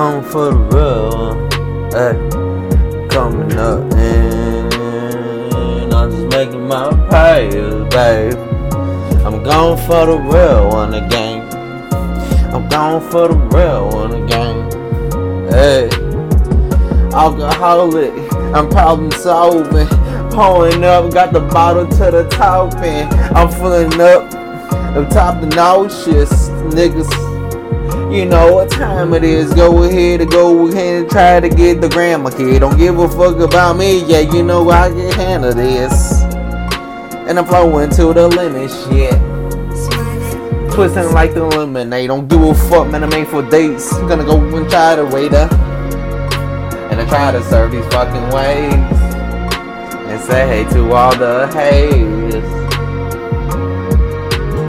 gone for the real. Hey, coming up and I'm just making my prayers, babe. I'm going for the real one again. I'm going for the real one again, game. Hey, alcoholic, I'm problem solving. Pulling up, got the bottle to the top, and I'm filling up. I'm top the nauseous, niggas you know what time it is. Go ahead and go ahead and try to get the grandma kid. Don't give a fuck about me. Yeah, you know I can handle this. And I'm flowing to the limit, shit. Twisting like the lemonade. Don't give a fuck, man. I'm made for dates. Gonna go and try to her. And I try to serve these fucking ways. And say hey to all the haters.